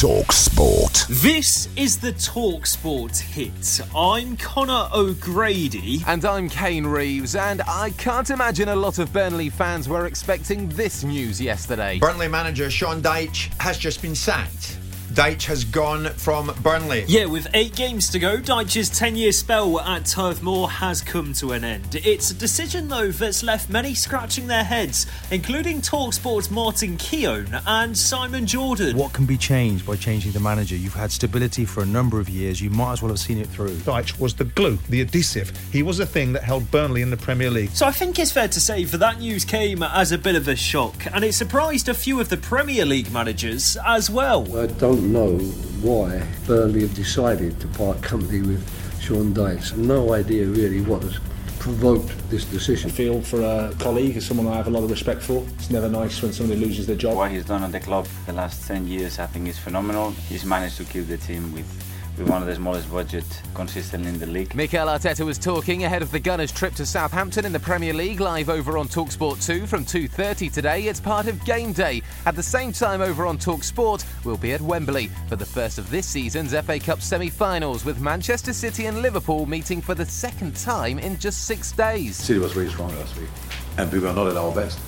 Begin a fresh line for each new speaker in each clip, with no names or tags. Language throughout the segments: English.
Talk Sport.
This is the Talk Sport hit. I'm Connor O'Grady.
And I'm Kane Reeves, and I can't imagine a lot of Burnley fans were expecting this news yesterday.
Burnley manager Sean Dyche has just been sacked. Dyche has gone from Burnley.
Yeah, with eight games to go, Dyche's 10 year spell at Turf Moor has come to an end. It's a decision, though, that's left many scratching their heads, including Talksport's Martin Keown and Simon Jordan.
What can be changed by changing the manager? You've had stability for a number of years. You might as well have seen it through.
Dyche was the glue, the adhesive. He was the thing that held Burnley in the Premier League.
So I think it's fair to say that that news came as a bit of a shock, and it surprised a few of the Premier League managers as well.
I don't know why Burnley have decided to part company with Sean Dyche. No idea really what has provoked this decision.
feel for a colleague is someone I have a lot of respect for. It's never nice when somebody loses their job.
What he's done at the club the last 10 years, I think is phenomenal. He's managed to keep the team with, with one of the smallest budget consistently in the league.
Mikel Arteta was talking ahead of the Gunners' trip to Southampton in the Premier League, live over on Talksport 2 from 2.30 today. It's part of Game Day. At the same time over on Talksport, we'll be at Wembley for the first of this season's FA Cup semi-finals, with Manchester City and Liverpool meeting for the second time in just six days.
City was really strong last week, and we were not at our best.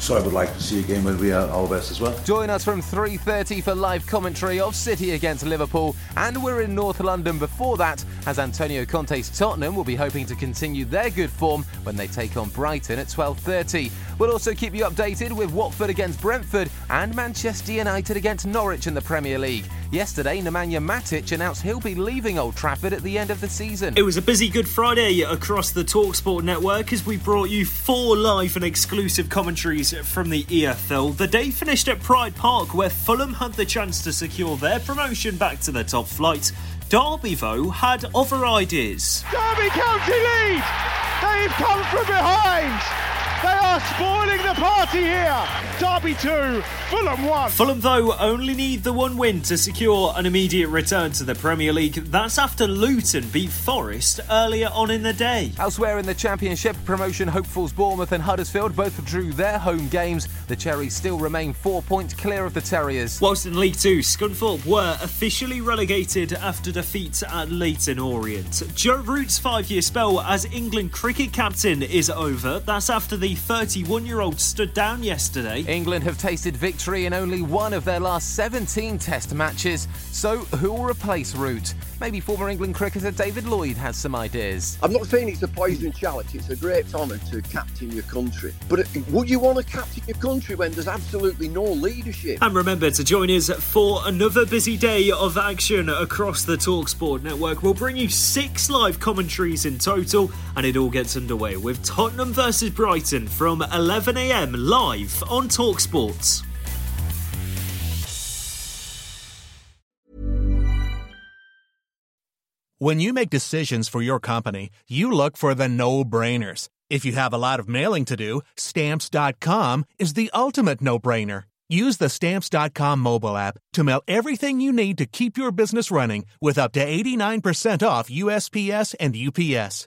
So I would like to see a game when we are our best as well.
Join us from 3.30 for live commentary of City against Liverpool, and we're in North London before that, as Antonio Conte's Tottenham will be hoping to continue their good form when they take on Brighton at 12.30. We'll also keep you updated with Watford against Brentford and Manchester United against Norwich in the Premier League. Yesterday, Nemanja Matic announced he'll be leaving Old Trafford at the end of the season.
It was a busy Good Friday across the Talksport network as we brought you four live and exclusive commentaries from the EFL. The day finished at Pride Park, where Fulham had the chance to secure their promotion back to the top flight. Derby, though, had other ideas.
Derby County lead! They've come from behind! They are spoiling the party here! Derby 2, Fulham 1.
Fulham, though, only need the one win to secure an immediate return to the Premier League. That's after Luton beat Forest earlier on in the day.
Elsewhere in the Championship, promotion hopefuls Bournemouth and Huddersfield both drew their home games. The Cherries still remain four points clear of the Terriers.
Whilst in League Two, Scunthorpe were officially relegated after defeat at Leyton Orient. Joe Root's five year spell as England cricket captain is over. That's after the 31 year old stood down yesterday.
England have tasted victory in only one of their last 17 test matches. So, who will replace Root? Maybe former England cricketer David Lloyd has some ideas.
I'm not saying it's a poison chalice, it's a great honour to captain your country. But would you want to captain your country when there's absolutely no leadership?
And remember to join us for another busy day of action across the Talksport network. We'll bring you six live commentaries in total, and it all gets underway with Tottenham versus Brighton from 11am live on Talksport.
When you make decisions for your company, you look for the no brainers. If you have a lot of mailing to do, stamps.com is the ultimate no brainer. Use the stamps.com mobile app to mail everything you need to keep your business running with up to 89% off USPS and UPS.